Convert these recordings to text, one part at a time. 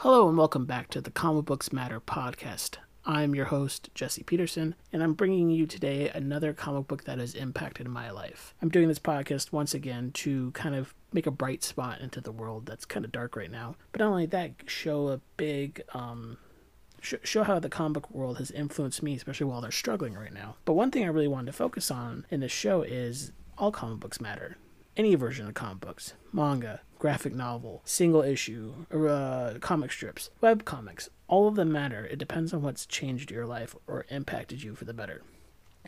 Hello and welcome back to the Comic Books Matter podcast. I'm your host, Jesse Peterson, and I'm bringing you today another comic book that has impacted my life. I'm doing this podcast once again to kind of make a bright spot into the world that's kind of dark right now, but not only that, show a big, um, sh- show how the comic book world has influenced me, especially while they're struggling right now. But one thing I really wanted to focus on in this show is all comic books matter. Any version of comic books, manga, graphic novel, single issue, uh, comic strips, web comics, all of them matter. It depends on what's changed your life or impacted you for the better.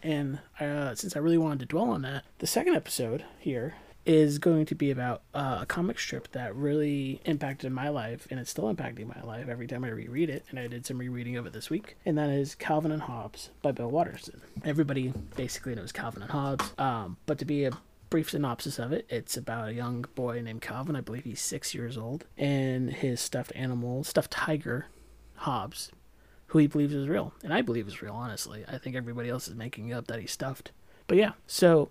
And uh, since I really wanted to dwell on that, the second episode here is going to be about uh, a comic strip that really impacted my life, and it's still impacting my life every time I reread it. And I did some rereading of it this week, and that is Calvin and Hobbes by Bill Watterson. Everybody basically knows Calvin and Hobbes, um, but to be a brief synopsis of it. It's about a young boy named calvin i believe he's six years old and his stuffed animal stuffed tiger Hobbes, who he believes is real and i believe is real honestly. I think everybody else is making up that he's stuffed. But yeah so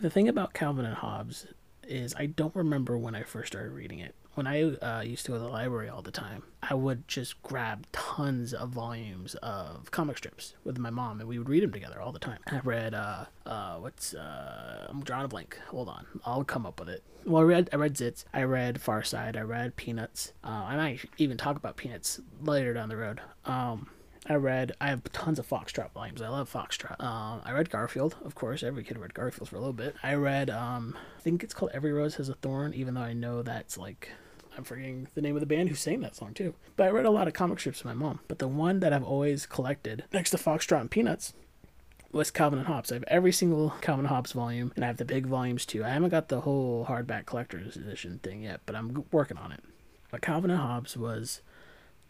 the thing about calvin and hobbes is i don't remember when i first started reading it when I uh, used to go to the library all the time, I would just grab tons of volumes of comic strips with my mom, and we would read them together all the time. I read, uh, uh, what's, uh, I'm drawing a blank. Hold on, I'll come up with it. Well, I read, I read Zits, I read Far Side, I read Peanuts. Uh, I might even talk about Peanuts later down the road. Um, I read. I have tons of Foxtrot volumes. I love Foxtrot. Um, I read Garfield, of course. Every kid read Garfield for a little bit. I read. Um, I think it's called Every Rose Has a Thorn, even though I know that's like I'm forgetting the name of the band who sang that song too. But I read a lot of comic strips with my mom. But the one that I've always collected next to Foxtrot and Peanuts was Calvin and Hobbes. I have every single Calvin and Hobbes volume, and I have the big volumes too. I haven't got the whole hardback collector's edition thing yet, but I'm working on it. But Calvin and Hobbes was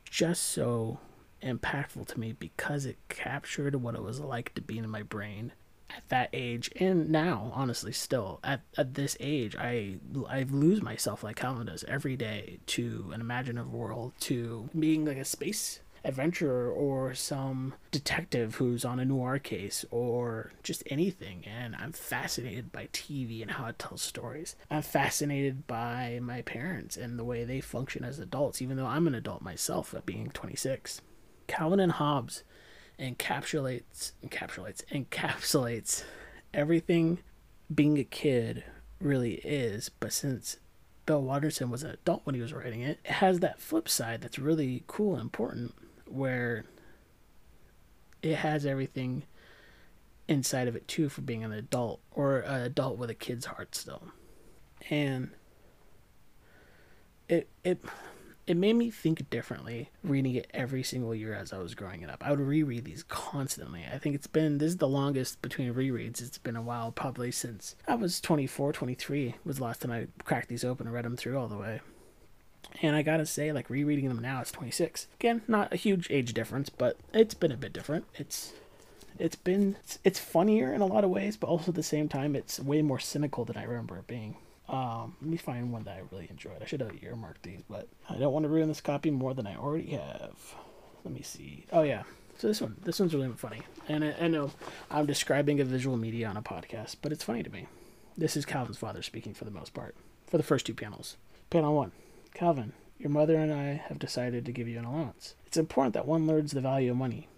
just so impactful to me because it captured what it was like to be in my brain at that age and now honestly still at, at this age i i lose myself like calvin does every day to an imaginative world to being like a space adventurer or some detective who's on a noir case or just anything. And i'm fascinated by tv and how it tells stories. I'm fascinated by my parents and the way they function as adults even though i'm an adult myself at being 26 calvin and hobbes encapsulates encapsulates encapsulates everything being a kid really is but since bill watterson was an adult when he was writing it it has that flip side that's really cool and important where it has everything inside of it too for being an adult or an adult with a kid's heart still. And it it it made me think differently reading it every single year as I was growing it up. I would reread these constantly. I think it's been this is the longest between rereads. It's been a while, probably since I was 24, 23 was the last time I cracked these open and read them through all the way. And I gotta say, like rereading them now, it's 26. Again, not a huge age difference, but it's been a bit different. It's it's been it's, it's funnier in a lot of ways, but also at the same time, it's way more cynical than I remember it being. Um, let me find one that I really enjoyed. I should have earmarked these, but I don't want to ruin this copy more than I already have. Let me see. Oh yeah, so this one, this one's really funny, and I, I know I'm describing a visual media on a podcast, but it's funny to me. This is Calvin's father speaking for the most part, for the first two panels. Panel one, Calvin, your mother and I have decided to give you an allowance. It's important that one learns the value of money.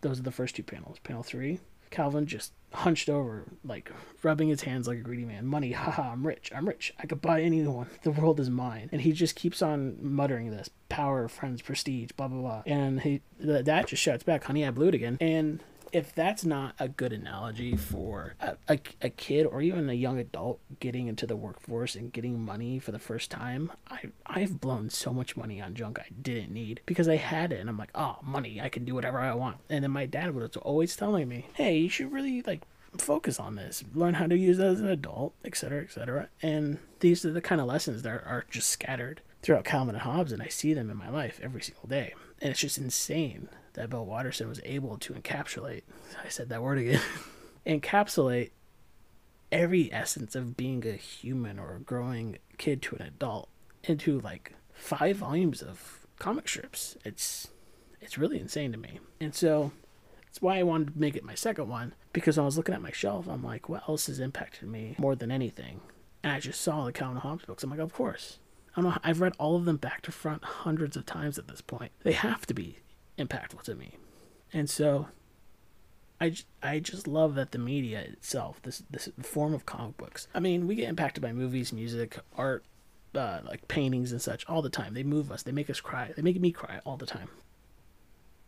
Those are the first two panels. Panel three, Calvin just hunched over, like rubbing his hands like a greedy man. Money, haha, I'm rich, I'm rich. I could buy anyone. The world is mine. And he just keeps on muttering this power, friends, prestige, blah, blah, blah. And he, the dad just shouts back, honey, I blew it again. And if that's not a good analogy for a, a, a, kid or even a young adult getting into the workforce and getting money for the first time, I, I've blown so much money on junk I didn't need because I had it and I'm like, oh, money, I can do whatever I want. And then my dad was always telling me, hey, you should really like focus on this, learn how to use it as an adult, etc., etc. And these are the kind of lessons that are, are just scattered throughout Calvin and Hobbes, and I see them in my life every single day. And it's just insane that Bill Watterson was able to encapsulate, I said that word again, encapsulate every essence of being a human or a growing kid to an adult into like five volumes of comic strips. It's it's really insane to me. And so that's why I wanted to make it my second one because when I was looking at my shelf, I'm like, what else has impacted me more than anything? And I just saw the Calvin Hobbes books. I'm like, of course. I don't know, I've read all of them back to front hundreds of times at this point. They have to be impactful to me. And so I, I just love that the media itself, this this form of comic books. I mean, we get impacted by movies, music, art, uh, like paintings and such all the time. They move us. They make us cry. They make me cry all the time.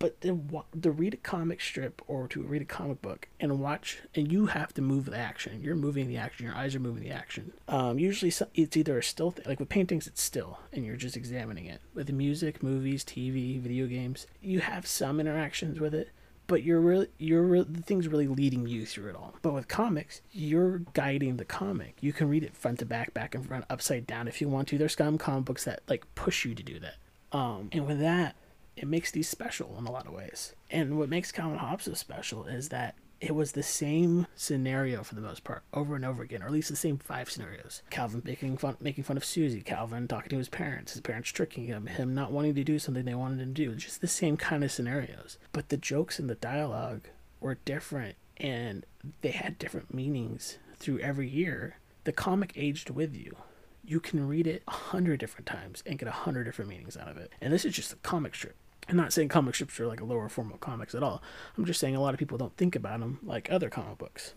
But to, to read a comic strip or to read a comic book and watch, and you have to move the action. You're moving the action. Your eyes are moving the action. Um, usually it's either a still thing, like with paintings, it's still, and you're just examining it. With music, movies, TV, video games, you have some interactions with it, but you're really you're the thing's really leading you through it all. But with comics, you're guiding the comic. You can read it front to back, back and front, upside down if you want to. There's some comic books that like push you to do that. Um, and with that, it makes these special in a lot of ways. And what makes Calvin Hobbes so special is that it was the same scenario for the most part over and over again, or at least the same five scenarios. Calvin making fun, making fun of Susie. Calvin talking to his parents. His parents tricking him. Him not wanting to do something they wanted him to do. Just the same kind of scenarios. But the jokes and the dialogue were different, and they had different meanings through every year. The comic aged with you. You can read it a hundred different times and get a hundred different meanings out of it. And this is just a comic strip. I'm not saying comic strips are like a lower form of comics at all. I'm just saying a lot of people don't think about them like other comic books.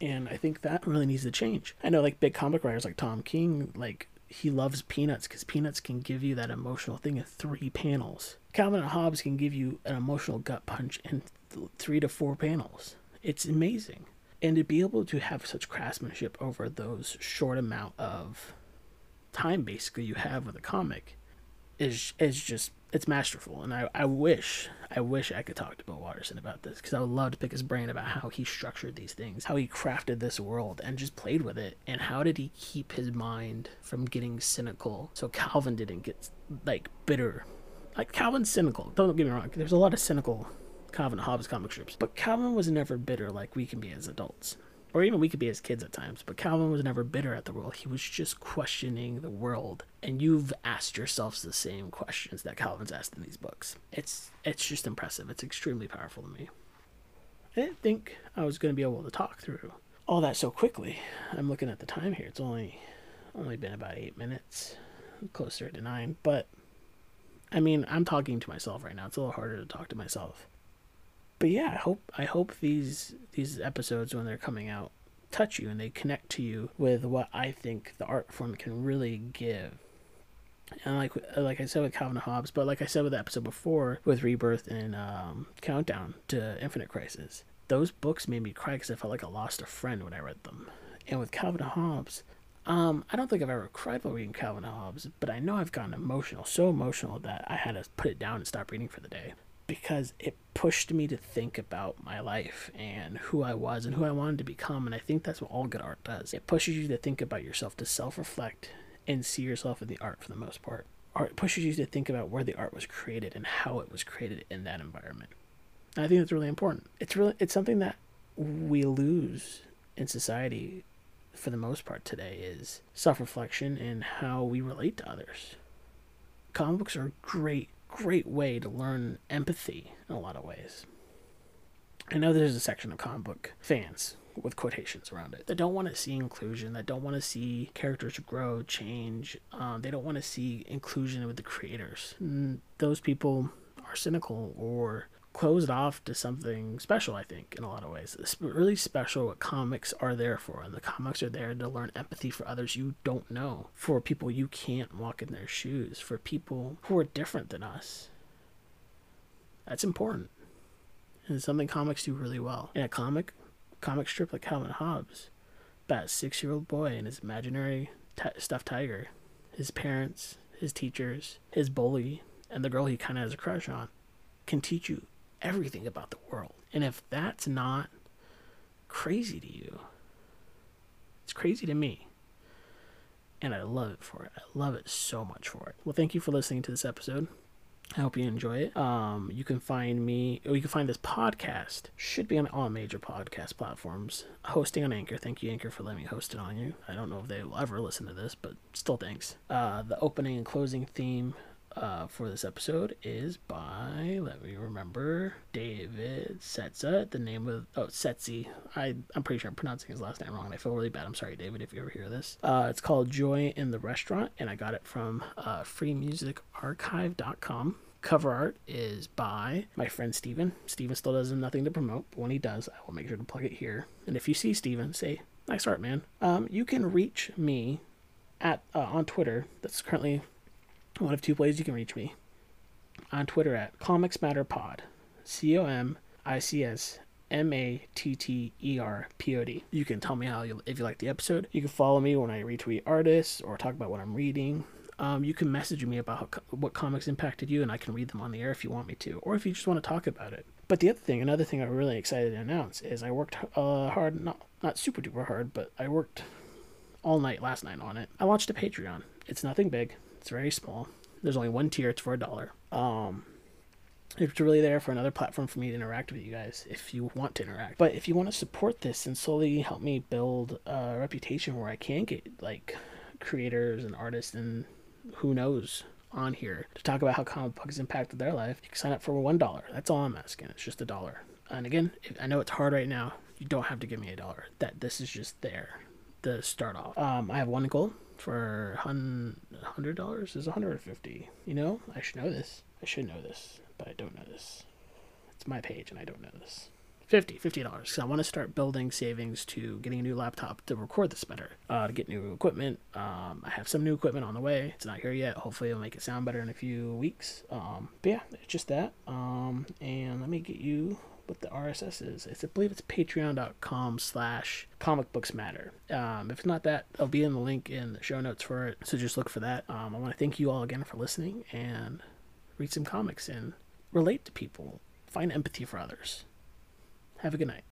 And I think that really needs to change. I know like big comic writers like Tom King, like he loves Peanuts because Peanuts can give you that emotional thing in three panels. Calvin and Hobbes can give you an emotional gut punch in th- three to four panels. It's amazing. And to be able to have such craftsmanship over those short amount of time basically you have with a comic is is just it's masterful and I, I wish i wish i could talk to bill watterson about this because i would love to pick his brain about how he structured these things how he crafted this world and just played with it and how did he keep his mind from getting cynical? So calvin didn't get like bitter. Like calvin's cynical. Don't get me wrong. There's a lot of cynical calvin hobbes comic strips but calvin was never bitter like we can be as adults or even we could be as kids at times, but Calvin was never bitter at the world. He was just questioning the world. And you've asked yourselves the same questions that Calvin's asked in these books. It's it's just impressive. It's extremely powerful to me. I didn't think I was going to be able to talk through all that so quickly. I'm looking at the time here. It's only only been about 8 minutes, closer to 9, but I mean, I'm talking to myself right now. It's a little harder to talk to myself but yeah, I hope I hope these these episodes when they're coming out touch you and they connect to you with what I think the art form can really give. And like like I said with Calvin Hobbes, but like I said with the episode before with Rebirth and um, Countdown to Infinite Crisis, those books made me cry because I felt like I lost a friend when I read them. And with Calvin Hobbes, um, I don't think I've ever cried while reading Calvin Hobbes, but I know I've gotten emotional, so emotional that I had to put it down and stop reading for the day because it pushed me to think about my life and who I was and who I wanted to become. And I think that's what all good art does. It pushes you to think about yourself, to self reflect, and see yourself in the art for the most part. Art pushes you to think about where the art was created and how it was created in that environment. And I think that's really important. It's really it's something that we lose in society for the most part today is self reflection and how we relate to others. Comic books are great great way to learn empathy in a lot of ways. I know there's a section of comic book fans with quotations around it that don't want to see inclusion, that don't want to see characters grow, change. Um, they don't want to see inclusion with the creators. And those people are cynical or closed off to something special, I think, in a lot of ways. It's really special what comics are there for. And the comics are there to learn empathy for others you don't know, for people you can't walk in their shoes, for people who are different than us. That's important. And it's something comics do really well. In a comic, comic strip like Calvin Hobbes, that six year old boy and his imaginary t- stuffed tiger, his parents, his teachers, his bully, and the girl he kind of has a crush on can teach you everything about the world. And if that's not crazy to you, it's crazy to me. And I love it for it. I love it so much for it. Well, thank you for listening to this episode. I hope you enjoy it. Um, you can find me, or you can find this podcast. Should be on all major podcast platforms. Hosting on Anchor. Thank you, Anchor, for letting me host it on you. I don't know if they will ever listen to this, but still thanks. Uh, the opening and closing theme uh, for this episode is by, let me remember, David Setza. The name of, oh, Setzi. I, I'm pretty sure I'm pronouncing his last name wrong, and I feel really bad. I'm sorry, David, if you ever hear this. Uh, it's called Joy in the Restaurant, and I got it from uh, freemusicarchive.com cover art is by my friend Steven. Steven still does nothing to promote, but when he does, I will make sure to plug it here. And if you see Steven, say, nice art, man. Um, you can reach me at uh, on Twitter. That's currently one of two ways you can reach me. On Twitter at Comics Matter Pod. C O M I C S M A T T E R P O D. You can tell me how you, if you like the episode. You can follow me when I retweet artists or talk about what I'm reading um, you can message me about how, what comics impacted you, and I can read them on the air if you want me to, or if you just want to talk about it. But the other thing, another thing I'm really excited to announce is I worked uh, hard, not not super duper hard, but I worked all night last night on it. I launched a Patreon. It's nothing big. It's very small. There's only one tier. It's for a dollar. Um, it's really there for another platform for me to interact with you guys if you want to interact. But if you want to support this and slowly help me build a reputation where I can get like creators and artists and who knows on here to talk about how comic books impacted their life, you can sign up for one dollar. That's all I'm asking. It's just a dollar. And again, I know it's hard right now. You don't have to give me a dollar. That this is just there the start off. Um, I have one goal for hundred dollars is 150. You know, I should know this. I should know this, but I don't know this. It's my page, and I don't know this. 50 50 dollars because i want to start building savings to getting a new laptop to record this better uh, to get new equipment um, i have some new equipment on the way it's not here yet hopefully it'll make it sound better in a few weeks um, but yeah it's just that um, and let me get you what the rss is. It's, i believe it's patreon.com slash comic books matter. Um, if it's not that i'll be in the link in the show notes for it. So just look for that. Um, i want to thank you all again for listening and read some comics and relate to people. Find empathy for others. Have a good night.